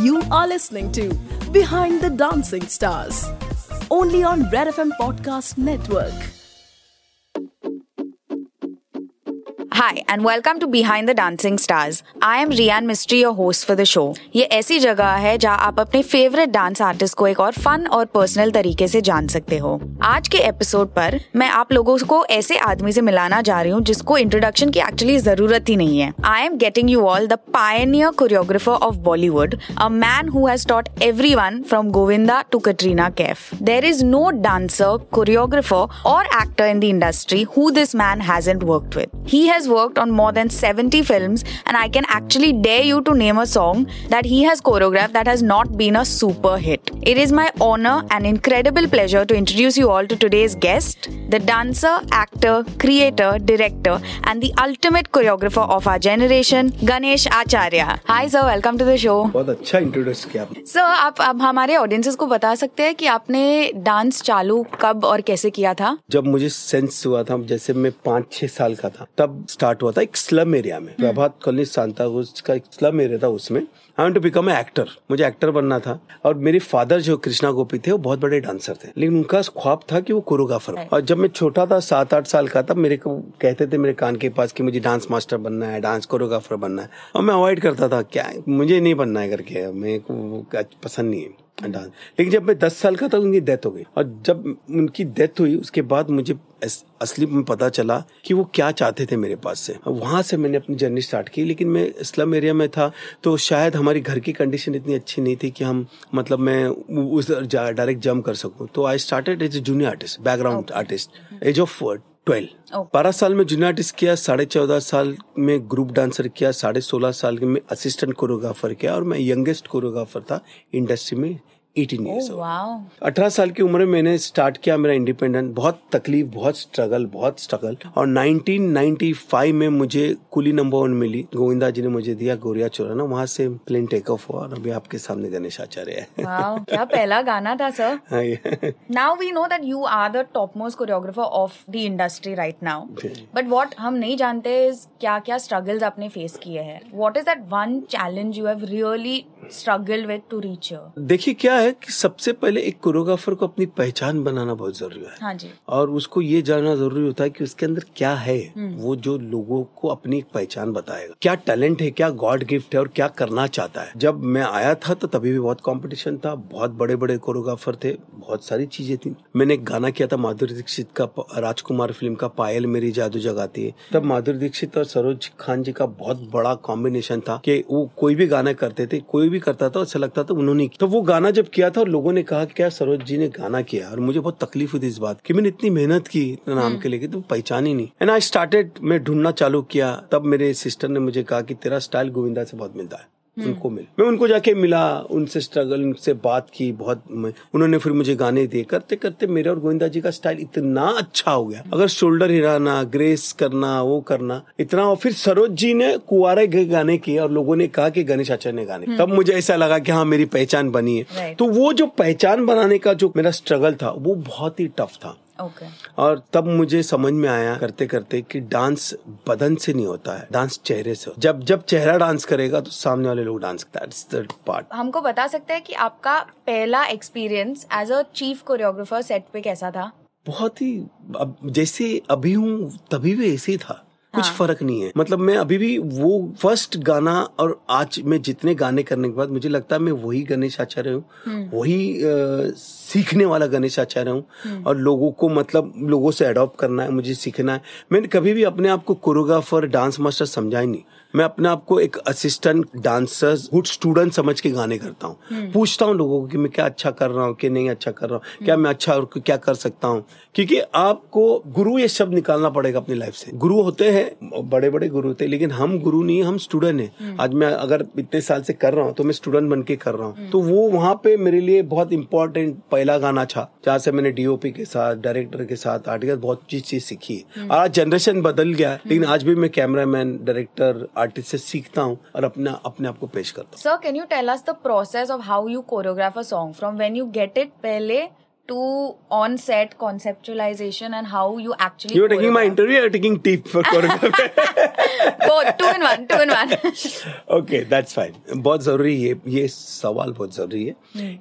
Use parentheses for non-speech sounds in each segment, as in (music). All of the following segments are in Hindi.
You are listening to Behind the Dancing Stars, only on Red FM Podcast Network. Hi and welcome to Behind the Dancing Stars. I am Rian Mystery, your host for the show. ये ऐसी जगह है जहाँ आप अपने फेवरेट डांस आर्टिस्ट को एक और फन और पर्सनल तरीके से जान सकते हो आज के एपिसोड पर मैं आप लोगों को ऐसे आदमी से मिलाना जा रही हूँ जिसको इंट्रोडक्शन की एक्चुअली ज़रूरत ही नहीं है I am getting you all the pioneer choreographer of Bollywood a man who has taught every one from Govinda to Katrina Kaif there is no dancer choreographer और actor in the industry who this man hasn't worked with he has worked on more than 70 films, and I can actually dare you to name a song that he has choreographed that has not been a super hit. It is my honor and incredible pleasure to introduce you all to today's guest, the dancer, actor, creator, director, and the ultimate choreographer of our generation, Ganesh Acharya. Hi, sir. Welcome to the show. बहुत अच्छा इंट्रोड्यूस किया आपने सर आप अब हमारे ऑडियंसेस को बता सकते हैं कि आपने डांस चालू कब और कैसे किया था जब मुझे सेंस हुआ था जैसे मैं पाँच छह साल का था तब स्टार्ट हुआ था एक स्लम एरिया में। प्रभात कॉलोनी सांता का एक स्लम एरिया था उसमें। आई टू बिकम एक्टर मुझे एक्टर बनना था। और मेरे फादर जो कृष्णा गोपी थे वो बहुत बड़े डांसर थे। लेकिन उनका ख्वाब था कि वो कोरियोग्राफर और जब मैं छोटा था सात आठ साल का था मेरे को कहते थे मेरे कान के पास कि मुझे डांस मास्टर बनना है डांस कोरियोग्राफर बनना है। और मैं अवॉइड करता था क्या मुझे नहीं बनना है करके। मेरे को पसंद नहीं है। डांस लेकिन जब मैं दस साल का था उनकी डेथ हो गई। और जब उनकी डेथ हुई उसके बाद मुझे असली में पता चला कि वो क्या चाहते थे मेरे पास से। वहाँ से मैंने अपनी जर्नी स्टार्ट की लेकिन मैं स्लम एरिया में था तो शायद हमारी घर की कंडीशन इतनी अच्छी नहीं थी कि हम मतलब मैं उस डायरेक्ट जम कर सकूँ। तो I started as a junior artist background artist age of twelve बारह साल में जूनियर आर्टिस्ट किया साढ़े चौदह साल में ग्रुप डांसर किया साढ़े सोलह साल में असिस्टेंट कोरियोग्राफर किया और मैं यंगेस्ट कोरियोग्राफर था इंडस्ट्री में। एटीन ईयर्स अठारह साल की उम्र में मैंने स्टार्ट किया मेरा इंडिपेंडेंट बहुत तकलीफ़ बहुत स्ट्रगल बहुत स्ट्रगल और 1995 में मुझे कुली नंबर वन मिली। गोविंदा जी ने मुझे दिया गोरिया चोराना वहाँ से प्लेन टेक ऑफ़ हुआ और अभी आपके सामने गणेश आचार्य है। क्या पहला गाना था sir now we know that you are the top most choreographer of the industry right now but what हम नहीं जानते क्या क्या स्ट्रगल्स आपने फेस किए हैं। What is that one challenge you have really struggle with to reach देखिए क्या है कि सबसे पहले एक कोरियोग्राफर को अपनी पहचान बनाना बहुत ज़रूरी है। हाँ जी। और उसको ये जानना ज़रूरी होता है कि उसके अंदर क्या है हम्म। वो जो लोगों को अपनी पहचान बताएगा। क्या टैलेंट है क्या गॉड गिफ्ट है और क्या करना चाहता है। जब मैं आया था तो तभी भी बहुत कॉम्पिटिशन था बहुत बड़े बड़े कोरियोग्राफर थे बहुत सारी चीज़ें थी। मैंने एक गाना किया था माधुरी दीक्षित का राजकुमार फ़िल्म का पायल मेरी जादू जगाती है। तब माधुरी दीक्षित और सरोज खान जी का बहुत बड़ा कॉम्बिनेशन था कि वो कोई भी गाना करते थे कोई भी करता था अच्छा लगता था उन्होंने तो वो गाना जब किया था और लोगों ने कहा कि क्या सरोज जी ने गाना किया और मुझे बहुत तकलीफ़ हुई थी इस बात की मैंने इतनी मेहनत की इतना नाम हम्म। के लेके तो पहचान ही नहीं एंड आई स्टार्टेड मैं ढूंढना चालू किया तब मेरे सिस्टर ने मुझे कहा कि तेरा स्टाइल गोविंदा से बहुत मिलता है। उनको मिल। मैं उनको जाके मिला उनसे स्ट्रगल उनसे बात की बहुत उन्होंने फिर मुझे गाने दिए। करते करते मेरे और गोविंदा जी का स्टाइल इतना अच्छा हो गया। अगर शोल्डर हिराना ग्रेस करना वो करना इतना और फिर सरोज जी ने कुआरे गाने किए और लोगों ने कहा कि गणेश आचार्य ने गाने। हम्म। तब मुझे ऐसा लगा कि हाँ मेरी पहचान बनी है। तो वो जो पहचान बनाने का जो मेरा स्ट्रगल था वो बहुत ही टफ था। Okay. और तब मुझे समझ में आया करते करते कि डांस बदन से नहीं होता है डांस चेहरे से जब जब चेहरा डांस करेगा तो सामने वाले लोग डांस करता है। पार्ट हमको बता सकते हैं कि आपका पहला experience as a chief choreographer set पे कैसा था? बहुत ही अब जैसे अभी हूँ तभी भी ऐसे ही था। कुछ हाँ. फ़र्क नहीं है मतलब मैं अभी भी वो फ़र्स्ट गाना और आज मैं जितने गाने करने के बाद मुझे लगता है मैं वही गणेश आचार्य हूँ हम्म। वही आ, सीखने वाला गणेश आचार्य हूँ हम्म। और लोगों को मतलब लोगों से अडोप्ट करना है मुझे सीखना है मैंने कभी भी अपने आप को कोरियोग्राफर डांस मास्टर समझा ही नहीं मैं अपने आप को एक असिस्टेंट डांसर गुड स्टूडेंट समझ के गाने करता हूँ। हम्म। पूछता हूँ लोगों को कि मैं क्या अच्छा कर रहा हूँ कि नहीं अच्छा कर रहा हूँ क्या मैं अच्छा और क्या कर सकता हूँ? क्योंकि आपको गुरु ये शब्द निकालना पड़ेगा अपनी लाइफ से। गुरु होते हैं बड़े बड़े गुरु होते हैं लेकिन हम गुरु नहीं हम स्टूडेंट हैं। हम्म। आज मैं अगर इतने साल से कर रहा हूँ तो मैं स्टूडेंट बन के कर रहा हूँ। हम्म। तो वो वहाँ पे मेरे लिए बहुत इंपॉर्टेंट पहला गाना था जहाँ से मैंने डीओपी के साथ डायरेक्टर के साथ आर्टिकल बहुत चीज़ चीज़ सीखी आज जनरेशन बदल गया लेकिन आज भी मैं कैमरामैन डायरेक्टर आर्टिस्ट से सीखता हूँ और अपना, अपने आप को पेश करता हूँ। Sir can you tell us the process of how you choreograph a song from when you get it पहले to on set conceptualization and how you actually you taking my interview are taking tip for choreo बो two in one two in one okay that's fine बहुत ज़रूरी है ये सवाल बहुत ज़रूरी है।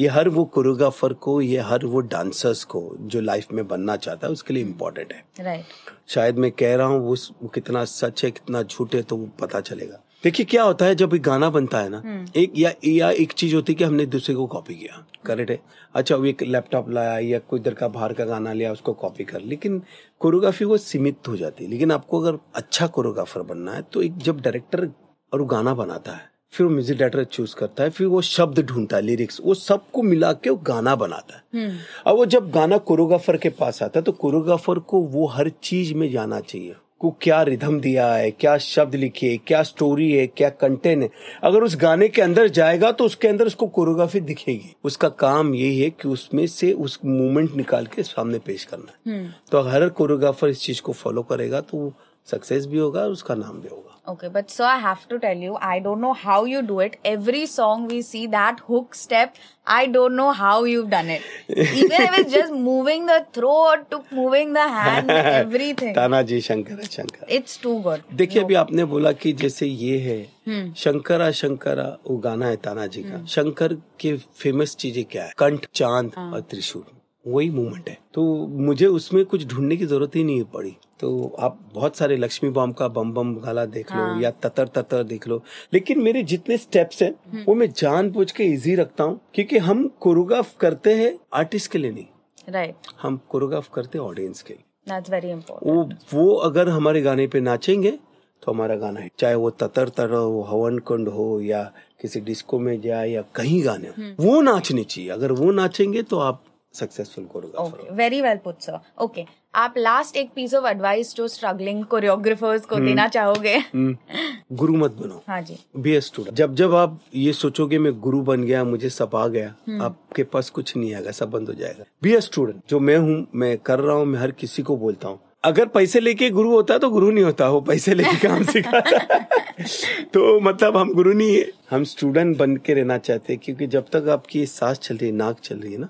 ये हर वो कोरियोग्राफर को ये हर वो डांसर्स को जो लाइफ में बनना चाहता है उसके लिए इम्पोर्टेंट है। Right right. शायद मैं कह रहा हूँ वो कितना सच है कितना झूठ है तो वो पता चलेगा। देखिए क्या होता है जब एक गाना बनता है ना एक या या एक चीज़ होती है कि हमने दूसरे को कॉपी किया करेक्ट है? अच्छा वो एक लैपटॉप लाया या कोई इधर का बाहर का गाना लिया उसको कॉपी कर लेकिन कोरियोग्राफी वो सीमित हो जाती है। लेकिन आपको अगर अच्छा कोरियोग्राफर बनना है तो एक जब डायरेक्टर और वो गाना बनाता है फिर वो म्यूज़िक डायरेक्टर चूज़ करता है फिर वो शब्द ढूंढता है लिरिक्स वो सबको मिला के वो गाना बनाता है। अब वो जब गाना कोरियोग्राफर के पास आता है तो कोरियोग्राफर को वो हर चीज़ में जाना चाहिए। को क्या रिधम दिया है क्या शब्द लिखे क्या स्टोरी है क्या कंटेंट है। अगर उस गाने के अंदर जाएगा तो उसके अंदर उसको कोरियोग्राफी दिखेगी। उसका काम यही है कि उसमें से उस मूवमेंट निकाल के सामने पेश करना है। तो हर कोरियोग्राफर इस चीज़ को फॉलो करेगा तो वो सक्सेस भी होगा और उसका नाम भी होगा। Okay, but so I have to tell you, I don't know how you do it. Every song we see that hook step, I don't know how you've done it. Even if it's just moving the throat to moving the hand, everything. Tanaji Shankar है शंकर It's too good. देखिए अभी आपने बोला कि जैसे ये है शंकरा शंकरा वो गाना है तानाजी का शंकर के फ़ेमस चीज़ें क्या है कंठ चाँद और त्रिशूल वही मूवमेंट है। तो मुझे उसमें कुछ ढूँढने की ज़रूरत ही नहीं पड़ी। तो आप बहुत सारे लक्ष्मी बॉम्ब का बम बम गाला देख लो हाँ। या ततर ततर देख लो। लेकिन मेरे जितने स्टेप्स हैं वो मैं जानबूझ के इजी रखता हूँ क्योंकि हम कोरियोग्राफ करते हैं आर्टिस्ट के लिए नहीं। Right. हम कोरियोग्राफ करते हैं ऑडियंस के लिए। That's very important. वो वो अगर हमारे गाने पे नाचेंगे तो हमारा गाना है चाहे वो ततर तर हो हवन कुंड हो या किसी डिस्को में जाए या कहीं गाने हो। वो नाचनी चाहिए। अगर वो नाचेंगे तो आप successful choreographer okay very well put sir okay आप लास्ट एक पीस ऑफ़ एडवाइस जो स्ट्रगलिंग कोरियोग्राफर्स को देना चाहोगे? गुरु मत बनो। हाँ जी। बी ए स्टूडेंट जब जब आप ये सोचोगे मैं गुरु बन गया मुझे सब आ गया आपके पास कुछ नहीं आएगा सब बंद हो जाएगा। बी ए स्टूडेंट जो मैं हूँ मैं कर रहा हूँ मैं हर किसी को बोलता हूँ। अगर पैसे लेके गुरु होता तो गुरु नहीं होता वो पैसे लेके काम (laughs) सिखाता तो मतलब हम गुरु नहीं है। हम स्टूडेंट बन के रहना चाहते हैं क्योंकि जब तक आपकी सांस चल रही है नाक चल रही है ना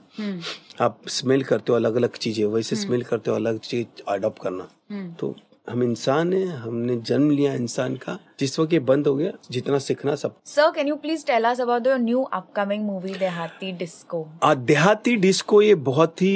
आप स्मेल करते हो अलग अलग चीज़ें वैसे स्मेल करते हो अलग चीज़ अडोप्ट करना। तो हम इंसान हैं हमने जन्म लिया इंसान का जिस वक्त ये बंद हो गया जितना सीखना सब। Sir can you please tell us about your new upcoming movie Dehati disco uh, Dehati disco ये बहुत ही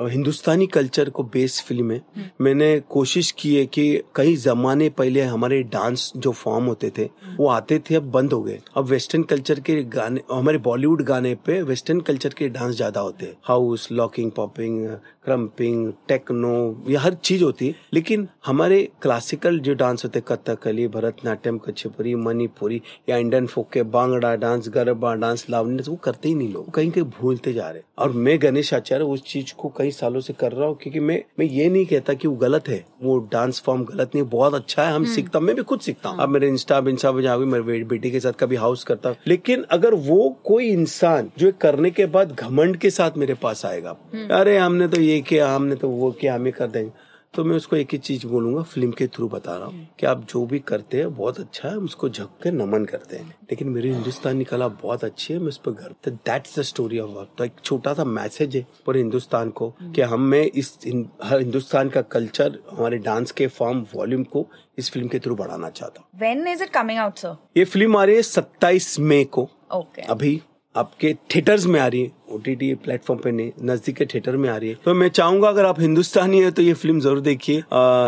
हिंदुस्तानी कल्चर को बेस फ़िल्म है। मैंने कोशिश की है कि कई जमाने पहले हमारे डांस जो फॉर्म होते थे वो आते थे अब बंद हो गए। अब वेस्टर्न कल्चर के गाने हमारे बॉलीवुड गाने पे वेस्टर्न कल्चर के डांस ज़्यादा होते हैं। House locking popping krumping techno ये हर चीज़ होती है। लेकिन हमारे क्लासिकल जो डांस होते कथकली भरतनाट्यम कच्छपुरी मणिपुरी या इंडियन फोक के बांगड़ा डांस गरबा डांस लावनी वो करते ही नहीं लोग। कहीं कहीं भूलते जा रहे और मैं गणेश आचार्य उस चीज़ को कई सालों से कर रहा हूँ क्योंकि मैं मैं ये नहीं कहता कि वो गलत है। वो डांस फॉर्म गलत नहीं बहुत अच्छा है हम सीखता मैं भी खुद सीखता हूँ। अब मेरे इंस्टा इंस्टा पे जाओगे मेरे बेटी के साथ कभी हाउस करता हूँ। लेकिन अगर वो कोई इंसान जो करने के बाद घमंड के साथ मेरे पास आएगा अरे हमने तो ये किया हमने तो वो किया हम ये कर देंगे। तो मैं उसको एक ही चीज़ बोलूँगा फ़िल्म के थ्रू बता रहा हूँ कि आप जो भी करते हैं बहुत अच्छा है उसको झक के नमन करते हैं। लेकिन मेरी हिंदुस्तानी कला बहुत अच्छी है मैं उस पर गर्व तो that's the story of work तो एक छोटा सा मैसेज है पूरे हिंदुस्तान को कि हम में इस हर हिंदुस्तान का कल्चर हमारे डांस के फॉर्म वॉल्यूम को इस फ़िल्म के थ्रू बढ़ाना चाहता हूँ। When is it coming out sir ये फ़िल्म आ रही है सत्ताईस मई को। ओके अभी आपके थिएटर्स में आ रही है। ओटीटी प्लेटफॉर्म पे नहीं नज़दीक के थिएटर में आ रही है। तो मैं चाहूँगा अगर आप हिंदुस्तानी है तो ये फ़िल्म ज़रूर देखिए।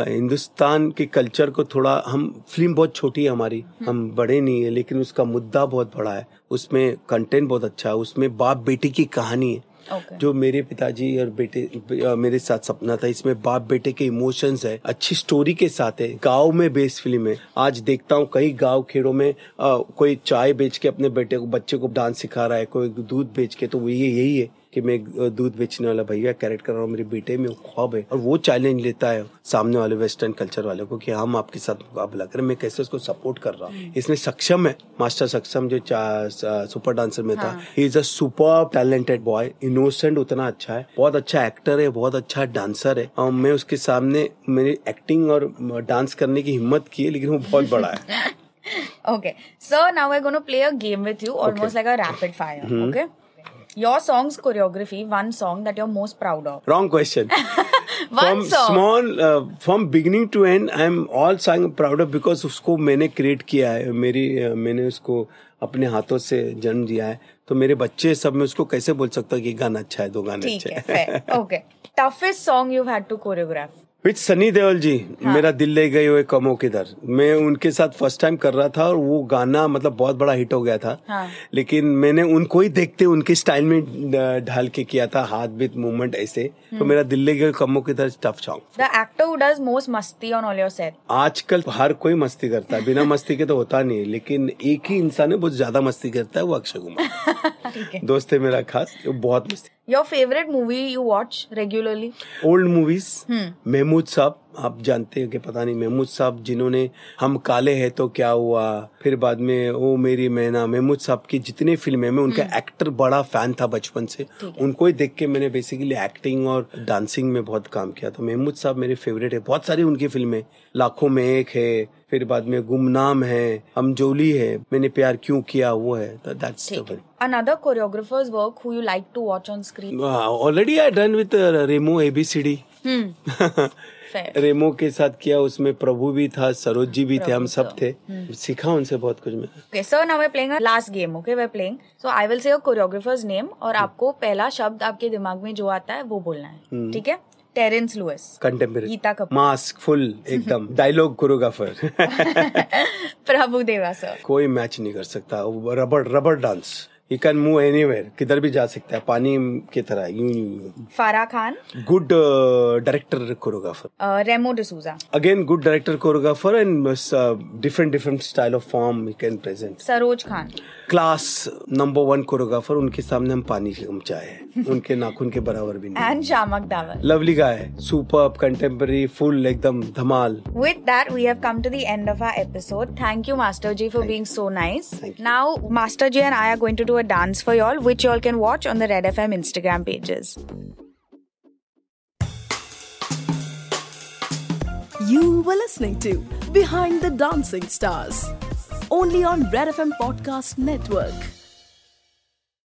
हिंदुस्तान के कल्चर को थोड़ा हम फ़िल्म बहुत छोटी है हमारी। हम बड़े नहीं है लेकिन उसका मुद्दा बहुत बड़ा है। उसमें कंटेंट बहुत अच्छा है। उसमें बाप बेटी की कहानी है। जो मेरे पिताजी और बेटे मेरे साथ सपना था इसमें बाप बेटे के इमोशंस है अच्छी स्टोरी के साथ है। गाँव में बेस्ड फ़िल्म है। आज देखता हूँ कई गाँव खेड़ों में आ, कोई चाय बेच के अपने बेटे को बच्चे को डांस सिखा रहा है कोई दूध बेच के तो ये यही है। कि मैं दूध बेचने वाला भैया कैरेक्ट कर रहा हूँ मेरे बेटे में ख्वाब है और वो चैलेंज लेता है सामने वाले वेस्टर्न कल्चर वाले को कि हम आपके साथ मुकाबला करें मैं कैसे उसको सपोर्ट कर रहा हूँ इसमें सक्षम है मास्टर सक्षम जो सुपर डांसर में था he is a super talented boy innocent उतना अच्छा है बहुत अच्छा एक्टर है बहुत अच्छा डांसर है और मैं उसके सामने मेरी एक्टिंग और डांस करने की हिम्मत की है लेकिन वो बहुत बड़ा है (laughs) Okay. So now we're going to play a game with you, almost like a rapid fire. Okay. Your song's choreography, one song that you're most proud of. Wrong question. One from song. small uh, from beginning to end I am all song proud of because उसको मैंने क्रिएट किया है मेरी uh, मैंने उसको अपने हाथों से जन्म दिया है तो मेरे बच्चे सब में उसको कैसे बोल सकता कि गाना अच्छा है दो गाने अच्छे है हैं. Okay. Toughest song you've had to choreograph. With Sunny Deol ji हाँ। मेरा दिल ले गए हुए कमों किधर मैं उनके साथ फ़र्स्ट टाइम कर रहा था और वो गाना मतलब बहुत बड़ा हिट हो गया था। हाँ। लेकिन मैंने उनको ही देखते उनके स्टाइल में ढाल के किया था हाथ बीत मूवमेंट ऐसे। तो हम्म। मेरा दिल ले गए कमों किधर tough song actor who does most masti on all your set. आजकल हर कोई मस्ती करता है। बिना मस्ती के तो होता नहीं है। लेकिन एक ही इंसान है बहुत ज़्यादा मस्ती करता है वो अक्षय कुमार। (laughs) दोस्त है मेरा खास बहुत मस्ती Your favorite movie you watch regularly? Old movies hmm. Mahmood sahab आप जानते हैं कि पता नहीं महमूद साहब जिन्होंने हम काले हैं तो क्या हुआ फिर बाद में ओ मेरी मैना महमूद साहब की जितने फ़िल्में मैं उनका एक्टर बड़ा फ़ैन था बचपन से हम्म। उनको ही देख के मैंने बेसिकली एक्टिंग और डांसिंग में बहुत काम किया तो महमूद साहब मेरे फेवरेट है बहुत सारी उनकी फ़िल्में लाखों में एक है फिर बाद में गुमनाम है हम जोली है मैंने प्यार क्यों किया वो है दैट्स है. Another choreographer's work who you like to watch on screen? Already I done. (laughs) Remo के साथ किया उसमें प्रभु भी था सरोज जी भी थे हम सब sir. थे। सीखा उनसे बहुत कुछ मैं Okay, so now we're playing a last game. Okay, we're playing. So I will say a choreographer's name और आपको पहला शब्द आपके दिमाग में जो आता है वो बोलना है ठीक है? Terence Lewis contemporary Geeta Kapoor. Mask full एकदम। Dialogue choreographer Prabhu Deva sir कोई मैच नहीं कर सकता। रबड़ rubber dance you can move anywhere किधर भी जा सकता है। पानी की तरह यूँ यूँ Farah Khan? Good director choreographer Remo D'Souza again good director choreographer and different different style of form you can present Saroj Khan. Class number one choreographer उनके सामने हम पानी के गमचा है। उनके नाखून के बराबर भी नहीं। Lovely guy super contemporary full एकदम धमाल। With that we have come to the end of our episode thank you master ji for being so nice now master ji and I are going to do a dance for all which all can watch on the Red FM Instagram pages you were listening to behind the dancing stars only on Red FM Podcast Network.